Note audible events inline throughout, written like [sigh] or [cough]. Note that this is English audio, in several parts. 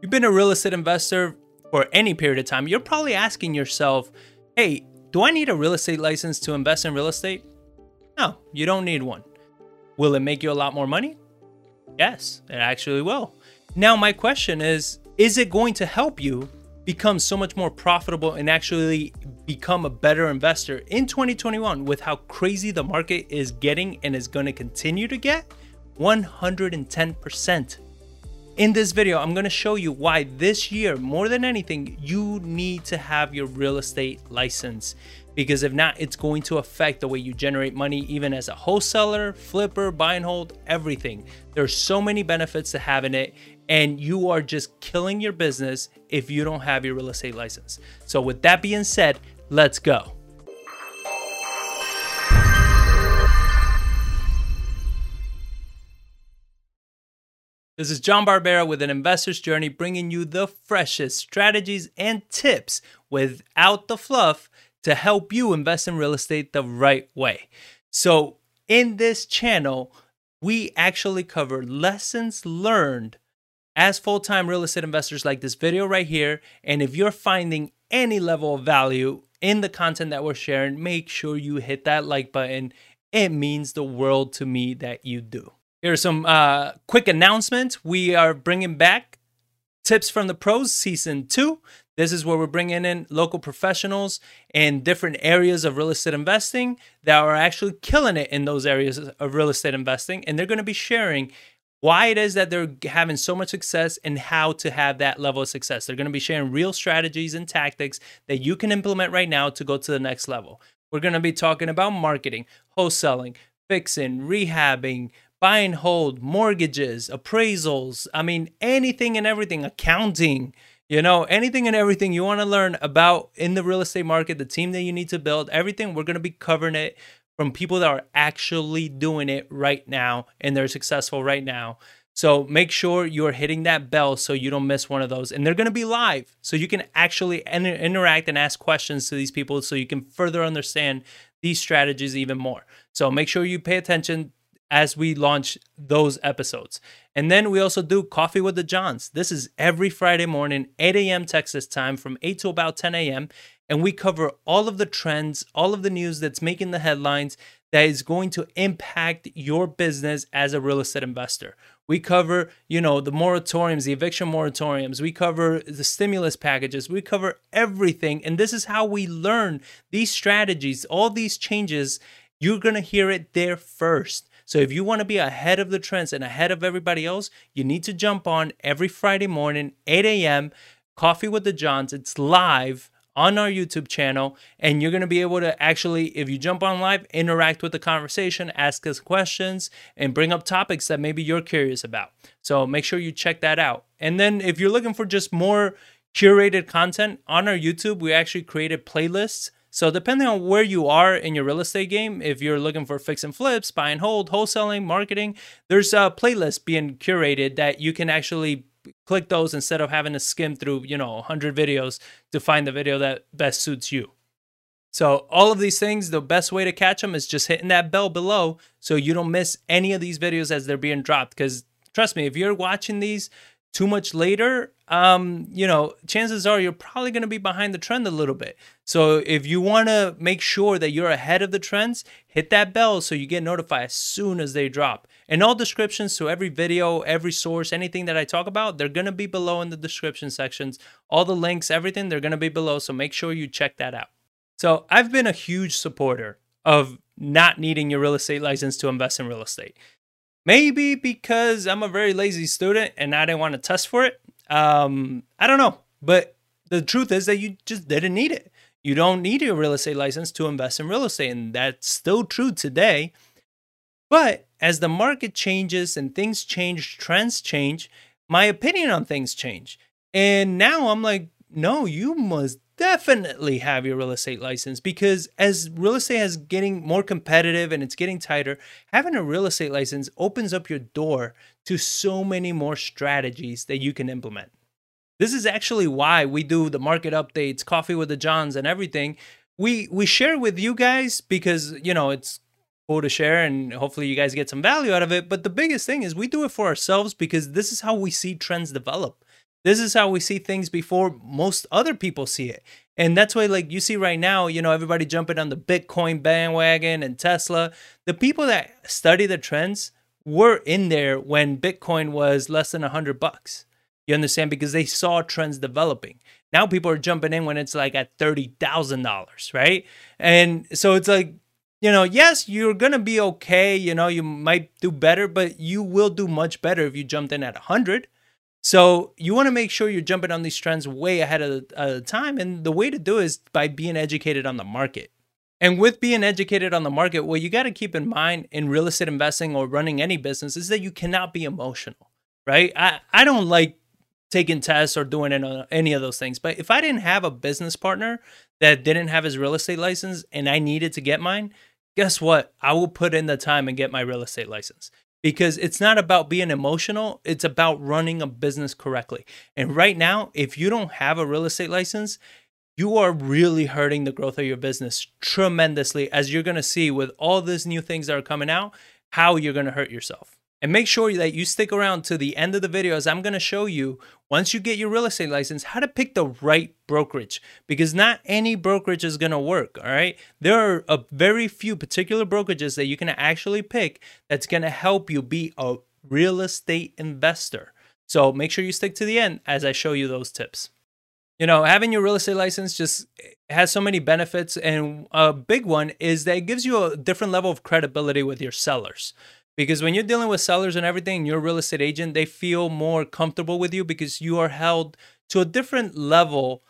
you've been a real estate investor for any period of time, you're probably asking yourself, hey, do I need a real estate license to invest in real estate? No, you don't need one. Will it make you a lot more money? Yes, it actually will. Now, my question is is it going to help you become so much more profitable and actually become a better investor in 2021 with how crazy the market is getting and is going to continue to get? 110%. In this video, I'm going to show you why this year, more than anything, you need to have your real estate license. Because if not, it's going to affect the way you generate money, even as a wholesaler, flipper, buy and hold, everything. There's so many benefits to having it, and you are just killing your business if you don't have your real estate license. So, with that being said, let's go. This is John Barbera with an investor's journey, bringing you the freshest strategies and tips without the fluff to help you invest in real estate the right way. So, in this channel, we actually cover lessons learned as full time real estate investors, like this video right here. And if you're finding any level of value in the content that we're sharing, make sure you hit that like button. It means the world to me that you do. Here are some uh, quick announcements. We are bringing back Tips from the Pros Season 2. This is where we're bringing in local professionals in different areas of real estate investing that are actually killing it in those areas of real estate investing. And they're going to be sharing why it is that they're having so much success and how to have that level of success. They're going to be sharing real strategies and tactics that you can implement right now to go to the next level. We're going to be talking about marketing, wholesaling, fixing, rehabbing, buy and hold, mortgages, appraisals. I mean, anything and everything, accounting, you know, anything and everything you want to learn about in the real estate market, the team that you need to build, everything, we're going to be covering it from people that are actually doing it right now and they're successful right now. So make sure you're hitting that bell so you don't miss one of those. And they're going to be live. So you can actually inter- interact and ask questions to these people so you can further understand these strategies even more. So make sure you pay attention as we launch those episodes. And then we also do Coffee with the Johns. This is every Friday morning, 8 a.m. Texas time from 8 to about 10 a.m. And we cover all of the trends, all of the news that's making the headlines that is going to impact your business as a real estate investor. We cover, you know, the moratoriums, the eviction moratoriums. We cover the stimulus packages. We cover everything. And this is how we learn these strategies, all these changes. You're going to hear it there first. So if you want to be ahead of the trends and ahead of everybody else, you need to jump on every Friday morning, 8 a.m., Coffee with the Johns. It's live on our YouTube channel, and you're going to be able to actually, if you jump on live, interact with the conversation, ask us questions, and bring up topics that maybe you're curious about. So make sure you check that out. And then if you're looking for just more curated content on our YouTube, we actually created playlists so depending on where you are in your real estate game, if you're looking for fix and flips, buy and hold, wholesaling, marketing, there's a playlist being curated that you can actually click those instead of having to skim through, you know, 100 videos to find the video that best suits you. So all of these things, the best way to catch them is just hitting that bell below so you don't miss any of these videos as they're being dropped because trust me, if you're watching these too much later, um, you know, chances are you're probably going to be behind the trend a little bit. So if you want to make sure that you're ahead of the trends, hit that bell so you get notified as soon as they drop. And all descriptions to every video, every source, anything that I talk about, they're going to be below in the description sections. All the links, everything, they're going to be below. So make sure you check that out. So I've been a huge supporter of not needing your real estate license to invest in real estate. Maybe because I'm a very lazy student and I didn't want to test for it. Um, I don't know. But the truth is that you just didn't need it. You don't need a real estate license to invest in real estate. And that's still true today. But as the market changes and things change, trends change, my opinion on things change. And now I'm like, no, you must definitely have your real estate license because as real estate is getting more competitive and it's getting tighter, having a real estate license opens up your door to so many more strategies that you can implement. This is actually why we do the market updates, coffee with the Johns and everything. We we share with you guys because, you know, it's cool to share and hopefully you guys get some value out of it, but the biggest thing is we do it for ourselves because this is how we see trends develop. This is how we see things before most other people see it. And that's why, like, you see right now, you know, everybody jumping on the Bitcoin bandwagon and Tesla. The people that study the trends were in there when Bitcoin was less than a hundred bucks. You understand? Because they saw trends developing. Now people are jumping in when it's like at $30,000, right? And so it's like, you know, yes, you're going to be okay. You know, you might do better, but you will do much better if you jumped in at 100. So you want to make sure you're jumping on these trends way ahead of the, of the time. And the way to do it is by being educated on the market. And with being educated on the market, what you got to keep in mind in real estate investing or running any business is that you cannot be emotional, right? I, I don't like taking tests or doing any of those things. But if I didn't have a business partner that didn't have his real estate license and I needed to get mine, guess what? I will put in the time and get my real estate license because it's not about being emotional, it's about running a business correctly. And right now, if you don't have a real estate license, you are really hurting the growth of your business tremendously, as you're gonna see with all these new things that are coming out, how you're gonna hurt yourself. And make sure that you stick around to the end of the video as I'm to show you, once you get your real estate license, how to pick the right brokerage because not any brokerage is to work. All right. There are a very few particular brokerages that you can actually pick that's to help you be a real estate investor. So make sure you stick to the end as I show you those tips. You know, having your real estate license just eh, has so many benefits. And a big one is that it gives you a different level of credibility with your sellers because when you're dealing with sellers and everything, you're a real estate agent, they feel more comfortable with you because you are held to a different level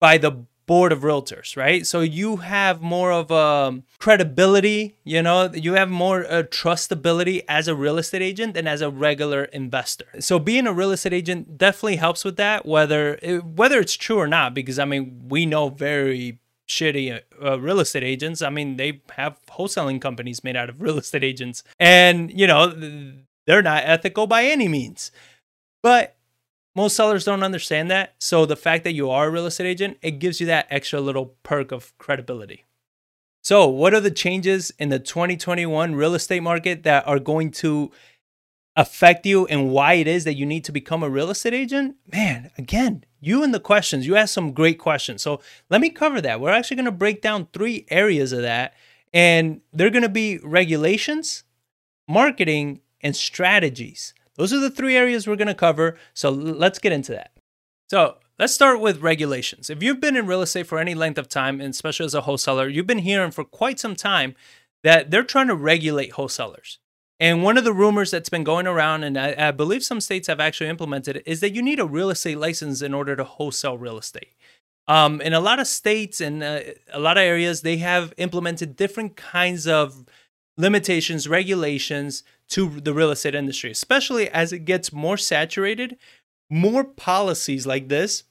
by the board of realtors, right? So you have more of a credibility, you know, you have more uh, trustability as a real estate agent than as a regular investor. So being a real estate agent definitely helps with that, whether whether it's true or not, because I mean we know very shitty uh, real estate agents. I mean, they have wholesaling companies made out of real estate agents, and you know they're not ethical by any means. But most sellers don't understand that. So the fact that you are a real estate agent, it gives you that extra little perk of credibility. So, what are the changes in the 2021 real estate market that are going to affect you and why it is that you need to become a real estate agent? Man, again, you and the questions, you asked some great questions. So let me cover that. We're actually going to break down three areas of that, and they're going to be regulations, marketing, and strategies. Those are the three areas we're going to cover. So let's get into that. So let's start with regulations. If you've been in real estate for any length of time, and especially as a wholesaler, you've been hearing for quite some time that they're trying to regulate wholesalers. And one of the rumors that's been going around, and I, I, believe some states have actually implemented it, is that you need a real estate license in order to wholesale real estate. Um, in a lot of states and uh, a lot of areas, they have implemented different kinds of limitations, regulations to the real estate industry, especially as it gets more saturated. More policies like this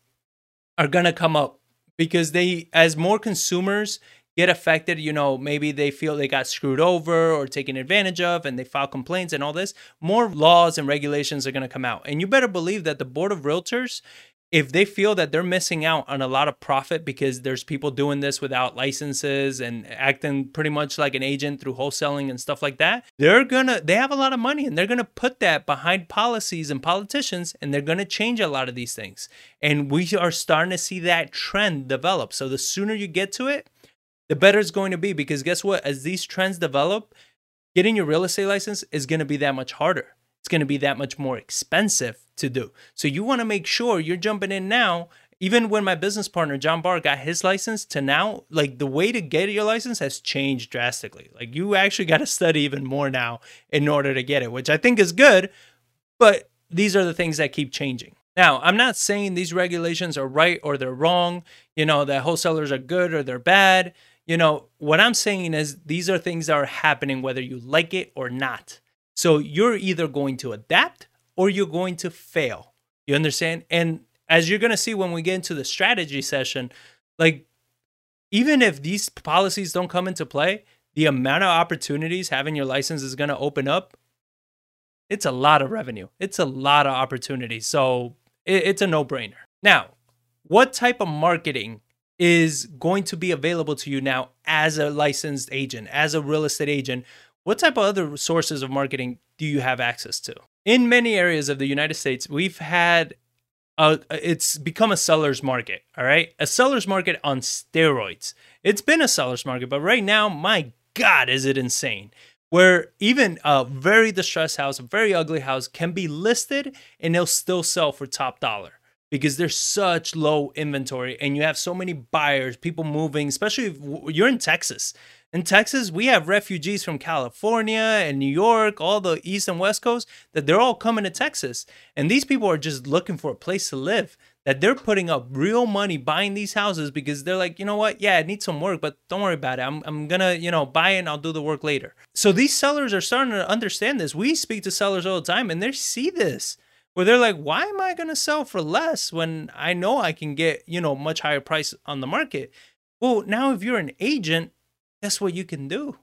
are going to come up because they, as more consumers get affected, you know, maybe they feel they got screwed over or taken advantage of and they file complaints and all this, more laws and regulations are going to come out. And you better believe that the board of realtors if they feel that they're missing out on a lot of profit because there's people doing this without licenses and acting pretty much like an agent through wholesaling and stuff like that, they're gonna they have a lot of money and they're gonna put that behind policies and politicians and they're gonna change a lot of these things. And we are starting to see that trend develop. So the sooner you get to it, the better it's going to be because guess what? As these trends develop, getting your real estate license is going to be that much harder. It's going to be that much more expensive to do. So you want to make sure you're jumping in now. Even when my business partner John Barr got his license to now, like the way to get your license has changed drastically. Like you actually got to study even more now in order to get it, which I think is good. But these are the things that keep changing. Now, I'm not saying these regulations are right or they're wrong, you know, that wholesalers are good or they're bad you know, what I'm saying is these are things that are happening whether you like it or not. So you're either going to adapt or you're going to fail. You understand? And as you're going to see when we get into the strategy session, like even if these policies don't come into play, the amount of opportunities having your license is going to open up, it's a lot of revenue. It's a lot of opportunities. So it's a no brainer. Now, what type of marketing is going to be available to you now as a licensed agent, as a real estate agent. What type of other sources of marketing do you have access to? In many areas of the United States, we've had uh, it's become a seller's market. All right, a seller's market on steroids. It's been a seller's market, but right now, my God, is it insane? Where even a very distressed house, a very ugly house, can be listed and they'll still sell for top dollar because there's such low inventory and you have so many buyers, people moving, especially if you're in Texas. In Texas, we have refugees from California and New York, all the East and West Coast, that they're all coming to Texas. And these people are just looking for a place to live, that they're putting up real money buying these houses because they're like, you know what? Yeah, it needs some work, but don't worry about it. I'm, I'm going to, you know, buy it and I'll do the work later. So these sellers are starting to understand this. We speak to sellers all the time and they see this where they're like, why am I going to sell for less when I know I can get, you know, much higher price on the market? Well, now if you're an agent, guess what you can do?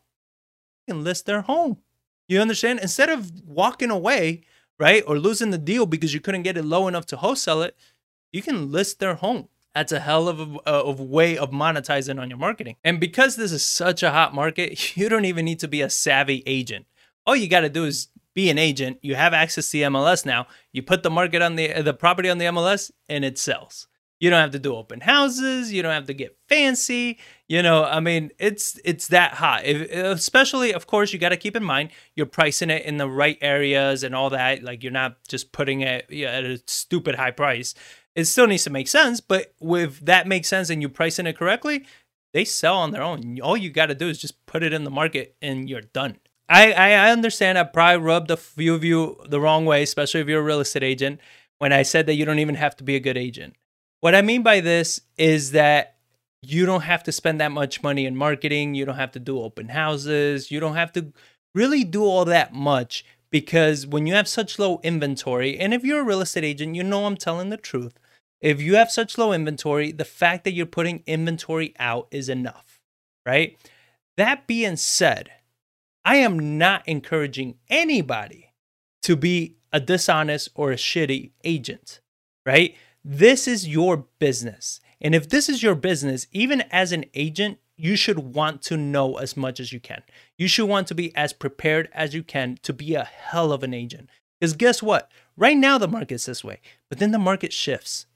You can list their home. You understand? Instead of walking away, right, or losing the deal because you couldn't get it low enough to wholesale it, you can list their home. That's a hell of a uh, of way of monetizing on your marketing. And because this is such a hot market, [laughs] you don't even need to be a savvy agent. All you got to do is be an agent. You have access to the MLS now. You put the market on the uh, the property on the MLS and it sells. You don't have to do open houses. You don't have to get fancy. You know, I mean, it's it's that hot. If, especially, of course, you got to keep in mind you're pricing it in the right areas and all that. Like you're not just putting it at a stupid high price. It still needs to make sense, but if that makes sense and you're pricing it correctly, they sell on their own. All you got to do is just put it in the market and you're done. I, I understand I probably rubbed a few of you the wrong way, especially if you're a real estate agent, when I said that you don't even have to be a good agent. What I mean by this is that you don't have to spend that much money in marketing. You don't have to do open houses. You don't have to really do all that much because when you have such low inventory, and if you're a real estate agent, you know I'm telling the truth. If you have such low inventory, the fact that you're putting inventory out is enough, right? That being said, I am not encouraging anybody to be a dishonest or a shitty agent, right? This is your business. And if this is your business, even as an agent, you should want to know as much as you can. You should want to be as prepared as you can to be a hell of an agent. Because guess what? Right now, the market's this way, but then the market shifts.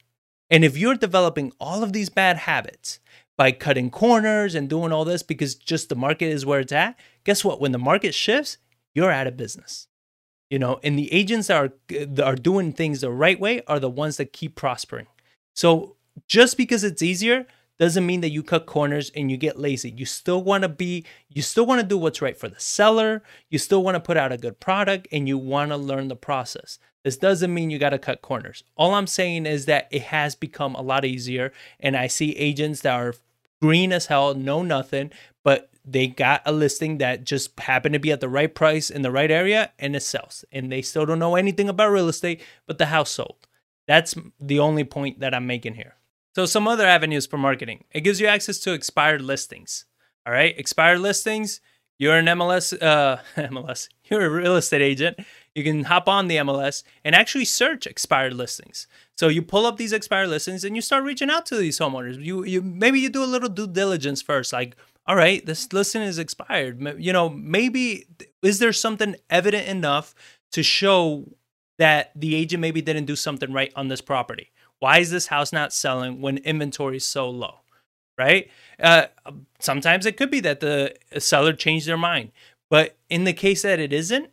And if you're developing all of these bad habits by cutting corners and doing all this because just the market is where it's at, guess what? When the market shifts, you're out of business you know and the agents that are that are doing things the right way are the ones that keep prospering so just because it's easier doesn't mean that you cut corners and you get lazy you still want to be you still want to do what's right for the seller you still want to put out a good product and you want to learn the process this doesn't mean you got to cut corners all i'm saying is that it has become a lot easier and i see agents that are green as hell know nothing but they got a listing that just happened to be at the right price in the right area and it sells. And they still don't know anything about real estate, but the house sold. That's the only point that I'm making here. So, some other avenues for marketing it gives you access to expired listings. All right, expired listings. You're an MLS, uh, [laughs] MLS, you're a real estate agent. You can hop on the MLS and actually search expired listings. So you pull up these expired listings and you start reaching out to these homeowners. You, you maybe you do a little due diligence first, like all right, this listing is expired. You know, maybe is there something evident enough to show that the agent maybe didn't do something right on this property? Why is this house not selling when inventory is so low? Right? Uh, sometimes it could be that the seller changed their mind. But in the case that it isn't,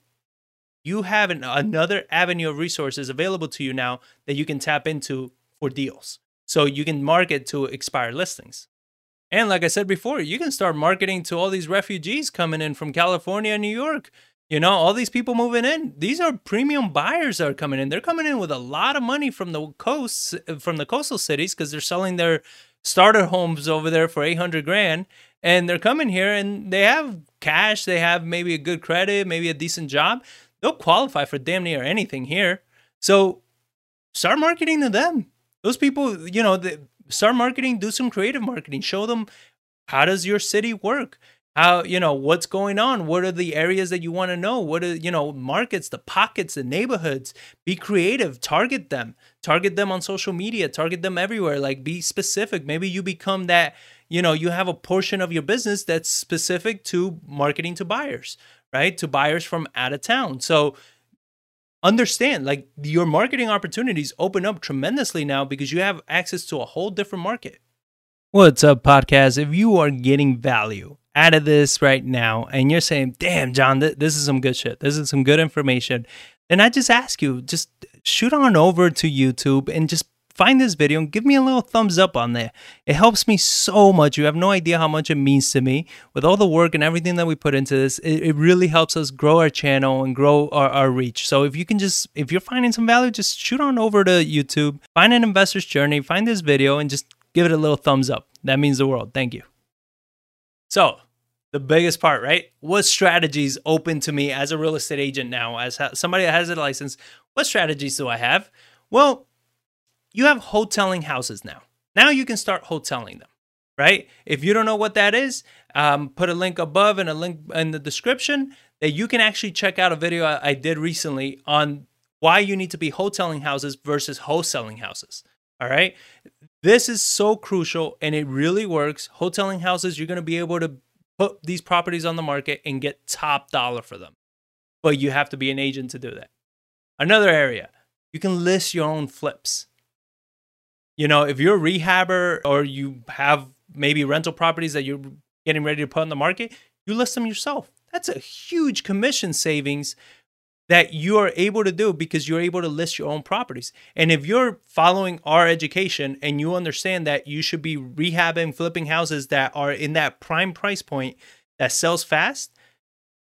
you have an, another avenue of resources available to you now that you can tap into for deals. So you can market to expired listings. And like I said before, you can start marketing to all these refugees coming in from California New York. You know, all these people moving in, these are premium buyers that are coming in. They're coming in with a lot of money from the coasts, from the coastal cities, because they're selling their starter homes over there for 800 grand. And they're coming here and they have cash, they have maybe a good credit, maybe a decent job. They'll qualify for damn near anything here. So start marketing to them. Those people, you know, start marketing, do some creative marketing, show them how does your city work? How, you know, what's going on? What are the areas that you want to know? What are, you know, markets, the pockets, the neighborhoods? Be creative, target them, target them on social media, target them everywhere. Like be specific. Maybe you become that, you know, you have a portion of your business that's specific to marketing to buyers, right? To buyers from out of town. So understand like your marketing opportunities open up tremendously now because you have access to a whole different market. What's up, podcast? If you are getting value out of this right now and you're saying, damn, John, th- this is some good shit, this is some good information, And I just ask you, just shoot on over to YouTube and just find this video and give me a little thumbs up on there. It helps me so much. You have no idea how much it means to me. With all the work and everything that we put into this, it, it really helps us grow our channel and grow our, our reach. So if you can just, if you're finding some value, just shoot on over to YouTube, find an investor's journey, find this video, and just give it a little thumbs up. That means the world. Thank you. So, the biggest part, right? What strategies open to me as a real estate agent now, as somebody that has a license? What strategies do I have? Well, you have wholetailing houses now. Now you can start wholetailing them, right? If you don't know what that is, um, put a link above and a link in the description that you can actually check out a video I, I did recently on why you need to be wholetailing houses versus wholesaling houses. All right. This is so crucial and it really works. Wholetailing houses, you're going to be able to put these properties on the market and get top dollar for them. But you have to be an agent to do that. Another area, you can list your own flips. You know, if you're a rehabber or you have maybe rental properties that you're getting ready to put on the market, you list them yourself. That's a huge commission savings that you are able to do because you're able to list your own properties. And if you're following our education and you understand that you should be rehabbing, flipping houses that are in that prime price point that sells fast,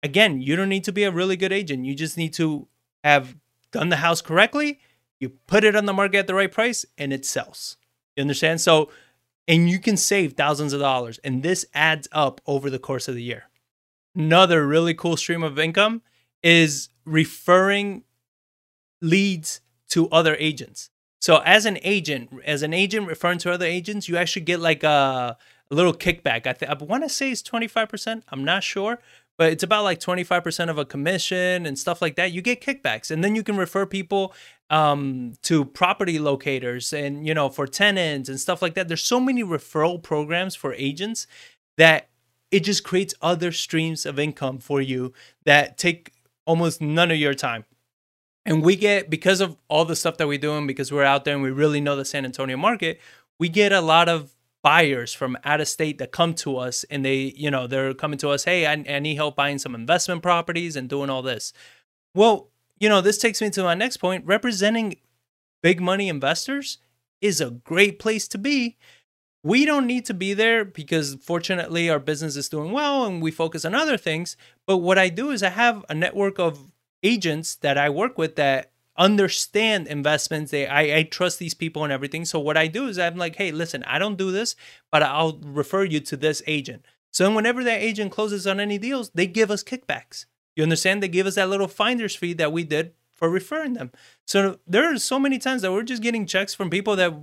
again, you don't need to be a really good agent. You just need to have done the house correctly you put it on the market at the right price and it sells. You understand? So, and you can save thousands of dollars. And this adds up over the course of the year. Another really cool stream of income is referring leads to other agents. So as an agent, as an agent referring to other agents, you actually get like a, a little kickback. I, th- I want to say it's 25%. I'm not sure, but it's about like 25% of a commission and stuff like that. You get kickbacks and then you can refer people um, to property locators and, you know, for tenants and stuff like that. There's so many referral programs for agents that it just creates other streams of income for you that take almost none of your time. And we get, because of all the stuff that we're doing, because we're out there and we really know the San Antonio market, we get a lot of buyers from out of state that come to us and they, you know, they're coming to us, hey, I, I need help buying some investment properties and doing all this. Well, you know, this takes me to my next point. Representing big money investors is a great place to be. We don't need to be there because fortunately our business is doing well and we focus on other things. But what I do is I have a network of agents that I work with that understand investments. They I, I trust these people and everything. So what I do is I'm like, hey, listen, I don't do this, but I'll refer you to this agent. So whenever that agent closes on any deals, they give us kickbacks. You understand? They give us that little finder's fee that we did for referring them. So there are so many times that we're just getting checks from people that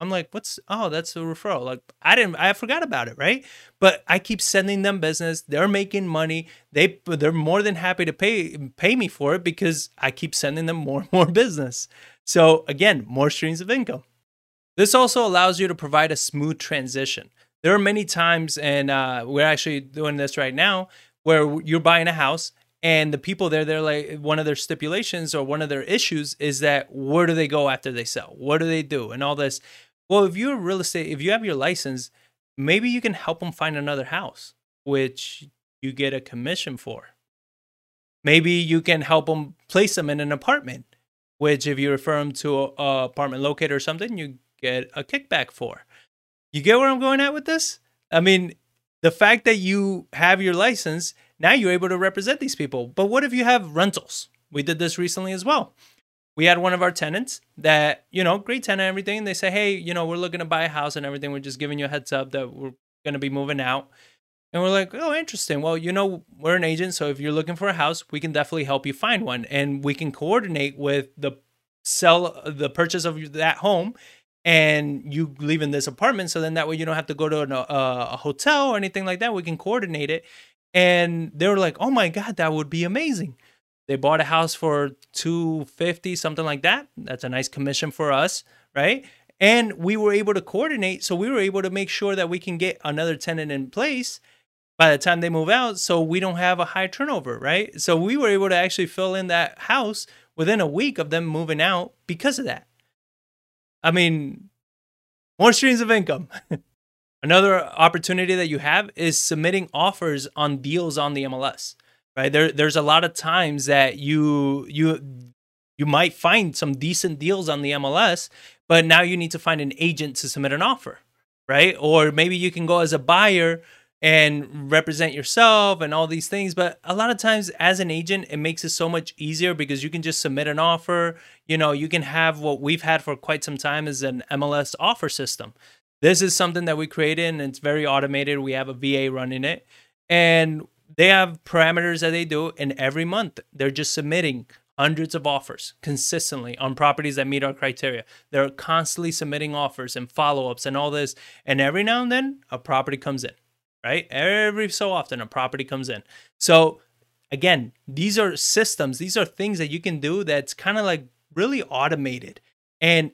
I'm like, what's oh, that's a referral. Like I didn't I forgot about it, right? But I keep sending them business. They're making money. They they're more than happy to pay pay me for it because I keep sending them more and [laughs] more business. So again, more streams of income. This also allows you to provide a smooth transition. There are many times, and uh, we're actually doing this right now, where you're buying a house and the people there they're like one of their stipulations or one of their issues is that where do they go after they sell what do they do and all this well, if you're real estate, if you have your license, maybe you can help them find another house, which you get a commission for. Maybe you can help them place them in an apartment, which if you refer them to a, a apartment locator or something, you get a kickback for. You get where I'm going at with this? I mean, the fact that you have your license, now you're able to represent these people. But what if you have rentals? We did this recently as well we had one of our tenants that, you know, great tenant, everything. They say, hey, you know, we're looking to buy a house and everything. We're just giving you a heads up that we're going to be moving out. And we're like, oh, interesting. Well, you know, we're an agent. So if you're looking for a house, we can definitely help you find one. And we can coordinate with the sell, the purchase of that home and you leave in this apartment. So then that way you don't have to go to an, uh, a hotel or anything like that. We can coordinate it. And they were like, oh my God, that would be amazing. They bought a house for 250, something like that. That's a nice commission for us, right? And we were able to coordinate. So we were able to make sure that we can get another tenant in place by the time they move out so we don't have a high turnover, right? So we were able to actually fill in that house within a week of them moving out because of that. I mean, more streams of income. [laughs] Another opportunity that you have is submitting offers on deals on the MLS. Right there, there's a lot of times that you you you might find some decent deals on the MLS, but now you need to find an agent to submit an offer, right? Or maybe you can go as a buyer and represent yourself and all these things. But a lot of times, as an agent, it makes it so much easier because you can just submit an offer. You know, you can have what we've had for quite some time is an MLS offer system. This is something that we created and it's very automated. We have a VA running it and they have parameters that they do. And every month, they're just submitting hundreds of offers consistently on properties that meet our criteria. They're constantly submitting offers and follow ups and all this. And every now and then, a property comes in right? Every so often, a property comes in. So, again, these are systems, these are things that you can do that's kind of like really automated. And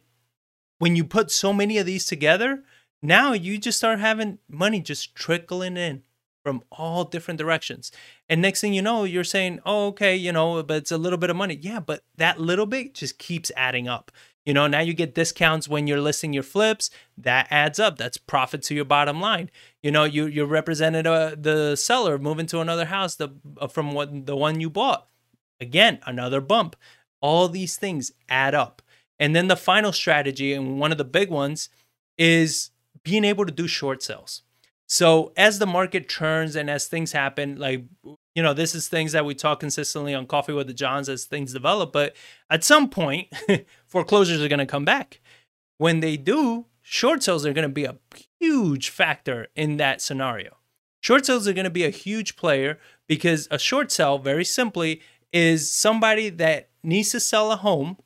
when you put so many of these together, now you just start having money just trickling in from all different directions. And next thing you know, you're saying, oh, okay, you know, but it's a little bit of money. Yeah, but that little bit just keeps adding up. You know, now you get discounts when you're listing your flips. That adds up. That's profit to your bottom line. You know, you you represented uh, the seller moving to another house the, uh, from what the one you bought. Again, another bump. All these things add up. And then the final strategy, and one of the big ones, is being able to do short sales. So as the market turns and as things happen, like you know, this is things that we talk consistently on Coffee with the Johns as things develop. But at some point, [laughs] foreclosures are going to come back. When they do, short sales are going to be a huge factor in that scenario. Short sales are going to be a huge player because a short sale, very simply, is somebody that needs to sell a home,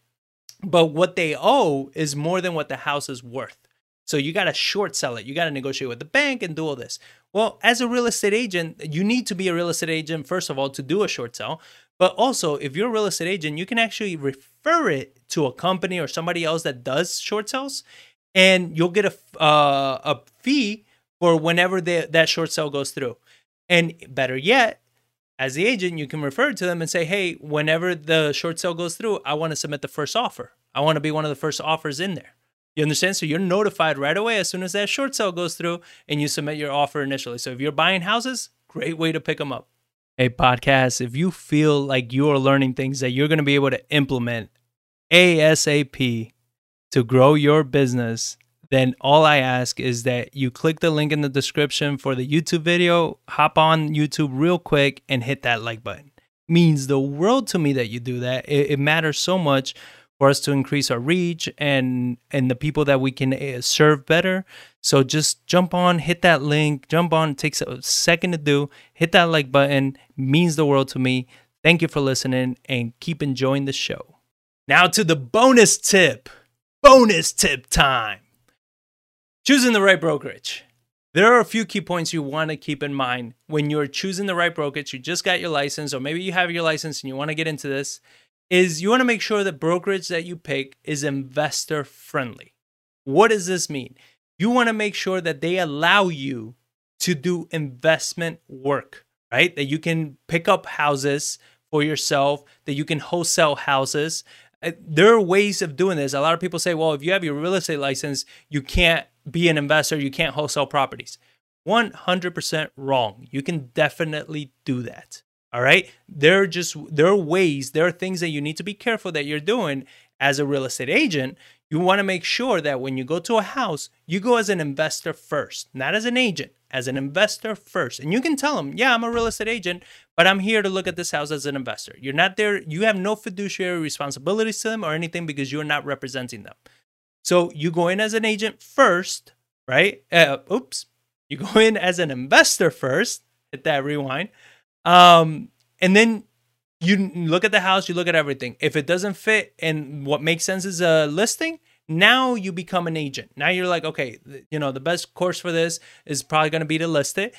but what they owe is more than what the house is worth. So you got to short sell it. You got to negotiate with the bank and do all this. Well, as a real estate agent, you need to be a real estate agent, first of all, to do a short sell. But also, if you're a real estate agent, you can actually refer it to a company or somebody else that does short sales, and you'll get a, uh, a fee for whenever that short sale goes through. And better yet, as the agent, you can refer to them and say, hey, whenever the short sale goes through, I want to submit the first offer. I want to be one of the first offers in there. You understand? So you're notified right away as soon as that short sale goes through and you submit your offer initially. So if you're buying houses, great way to pick them up. Hey, podcast, if you feel like you are learning things that you're going to be able to implement ASAP to grow your business, then all I ask is that you click the link in the description for the YouTube video, hop on YouTube real quick, and hit that like button. It means the world to me that you do that. It, it matters so much for us to increase our reach and and the people that we can eh, serve better. So just jump on, hit that link, jump on. Takes a second to do. Hit that like button means the world to me. Thank you for listening and keep enjoying the show. Now to the bonus tip. Bonus tip time. Choosing the right brokerage. There are a few key points you want to keep in mind when you're choosing the right brokerage. You just got your license, or maybe you have your license and you want to get into this is you want to make sure the brokerage that you pick is investor friendly. What does this mean? You want to make sure that they allow you to do investment work, right? That you can pick up houses for yourself, that you can wholesale houses. Uh, there are ways of doing this. A lot of people say, well, if you have your real estate license, you can't be an investor, you can't wholesale properties. 100% wrong. You can definitely do that. All right. There are just there are ways, there are things that you need to be careful that you're doing as a real estate agent. You want to make sure that when you go to a house, you go as an investor first, not as an agent, as an investor first. And you can tell them, yeah, I'm a real estate agent, but I'm here to look at this house as an investor. You're not there, you have no fiduciary responsibilities to them or anything because you're not representing them. So you go in as an agent first, right? Uh, oops. You go in as an investor first, hit that rewind. Um, and then you look at the house, you look at everything. If it doesn't fit and what makes sense is a listing, now you become an agent. Now you're like, okay, you know, the best course for this is probably going to be to list it.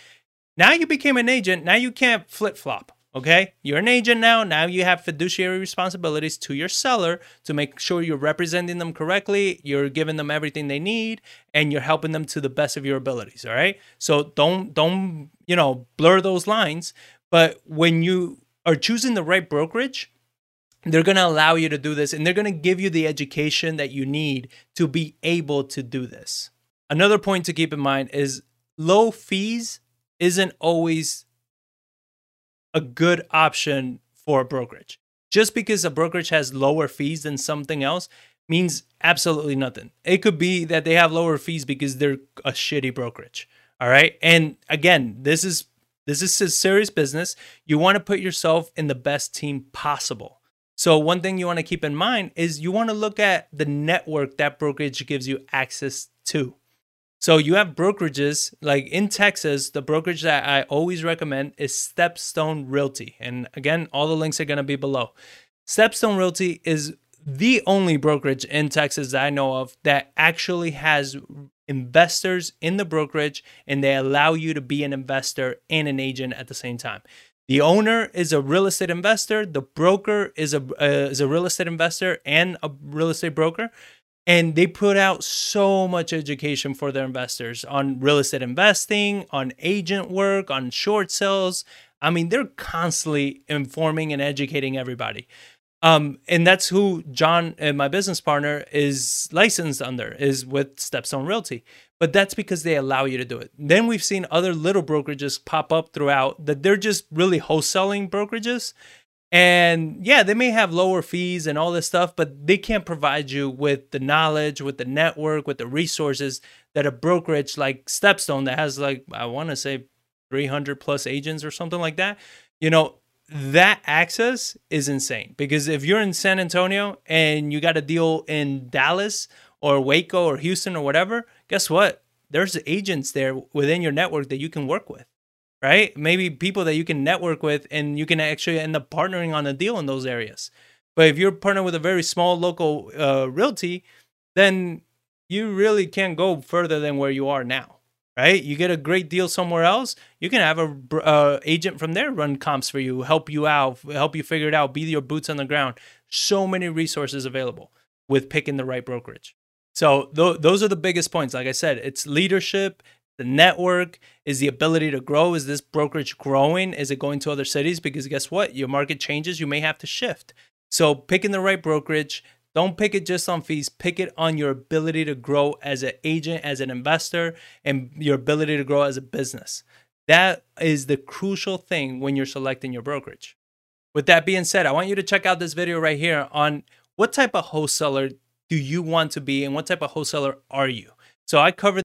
Now you became an agent. Now you can't flip flop. Okay. You're an agent now. Now you have fiduciary responsibilities to your seller to make sure you're representing them correctly. You're giving them everything they need and you're helping them to the best of your abilities. All right. So don't, don't, you know, blur those lines. But when you are choosing the right brokerage, they're going to allow you to do this and they're going to give you the education that you need to be able to do this. Another point to keep in mind is low fees isn't always a good option for a brokerage. Just because a brokerage has lower fees than something else means absolutely nothing. It could be that they have lower fees because they're a shitty brokerage. All right? And again, this is this is serious business. You want to put yourself in the best team possible. So, one thing you want to keep in mind is you want to look at the network that brokerage gives you access to. So, you have brokerages like in Texas, the brokerage that I always recommend is Stepstone Realty. And again, all the links are going to be below. Stepstone Realty is the only brokerage in Texas that I know of that actually has investors in the brokerage and they allow you to be an investor and an agent at the same time. The owner is a real estate investor. The broker is a uh, is a real estate investor and a real estate broker, and they put out so much education for their investors on real estate investing, on agent work, on short sales. I mean, they're constantly informing and educating everybody. Um, and that's who John, and my business partner, is licensed under, is with Stepstone Realty but that's because they allow you to do it. Then we've seen other little brokerages pop up throughout that they're just really wholesaling brokerages. And yeah, they may have lower fees and all this stuff, but they can't provide you with the knowledge, with the network, with the resources that a brokerage like Stepstone that has like, I want to say 300 plus agents or something like that, you know, that access is insane because if you're in San Antonio and you got a deal in Dallas or Waco or Houston or whatever, guess what? There's agents there within your network that you can work with, right? Maybe people that you can network with and you can actually end up partnering on a deal in those areas. But if you're partnering with a very small local uh, realty, then you really can't go further than where you are now, right? You get a great deal somewhere else, you can have a uh, agent from there run comps for you, help you out, help you figure it out, be your boots on the ground. So many resources available with picking the right brokerage. So th- those are the biggest points. Like I said, it's leadership, the network, is the ability to grow. Is this brokerage growing? Is it going to other cities? Because guess what? Your market changes. You may have to shift. So picking the right brokerage. Don't pick it just on fees. Pick it on your ability to grow as an agent, as an investor, and your ability to grow as a business. That is the crucial thing when you're selecting your brokerage. With that being said, I want you to check out this video right here on what type of wholesaler do you want to be and what type of wholesaler are you? So I covered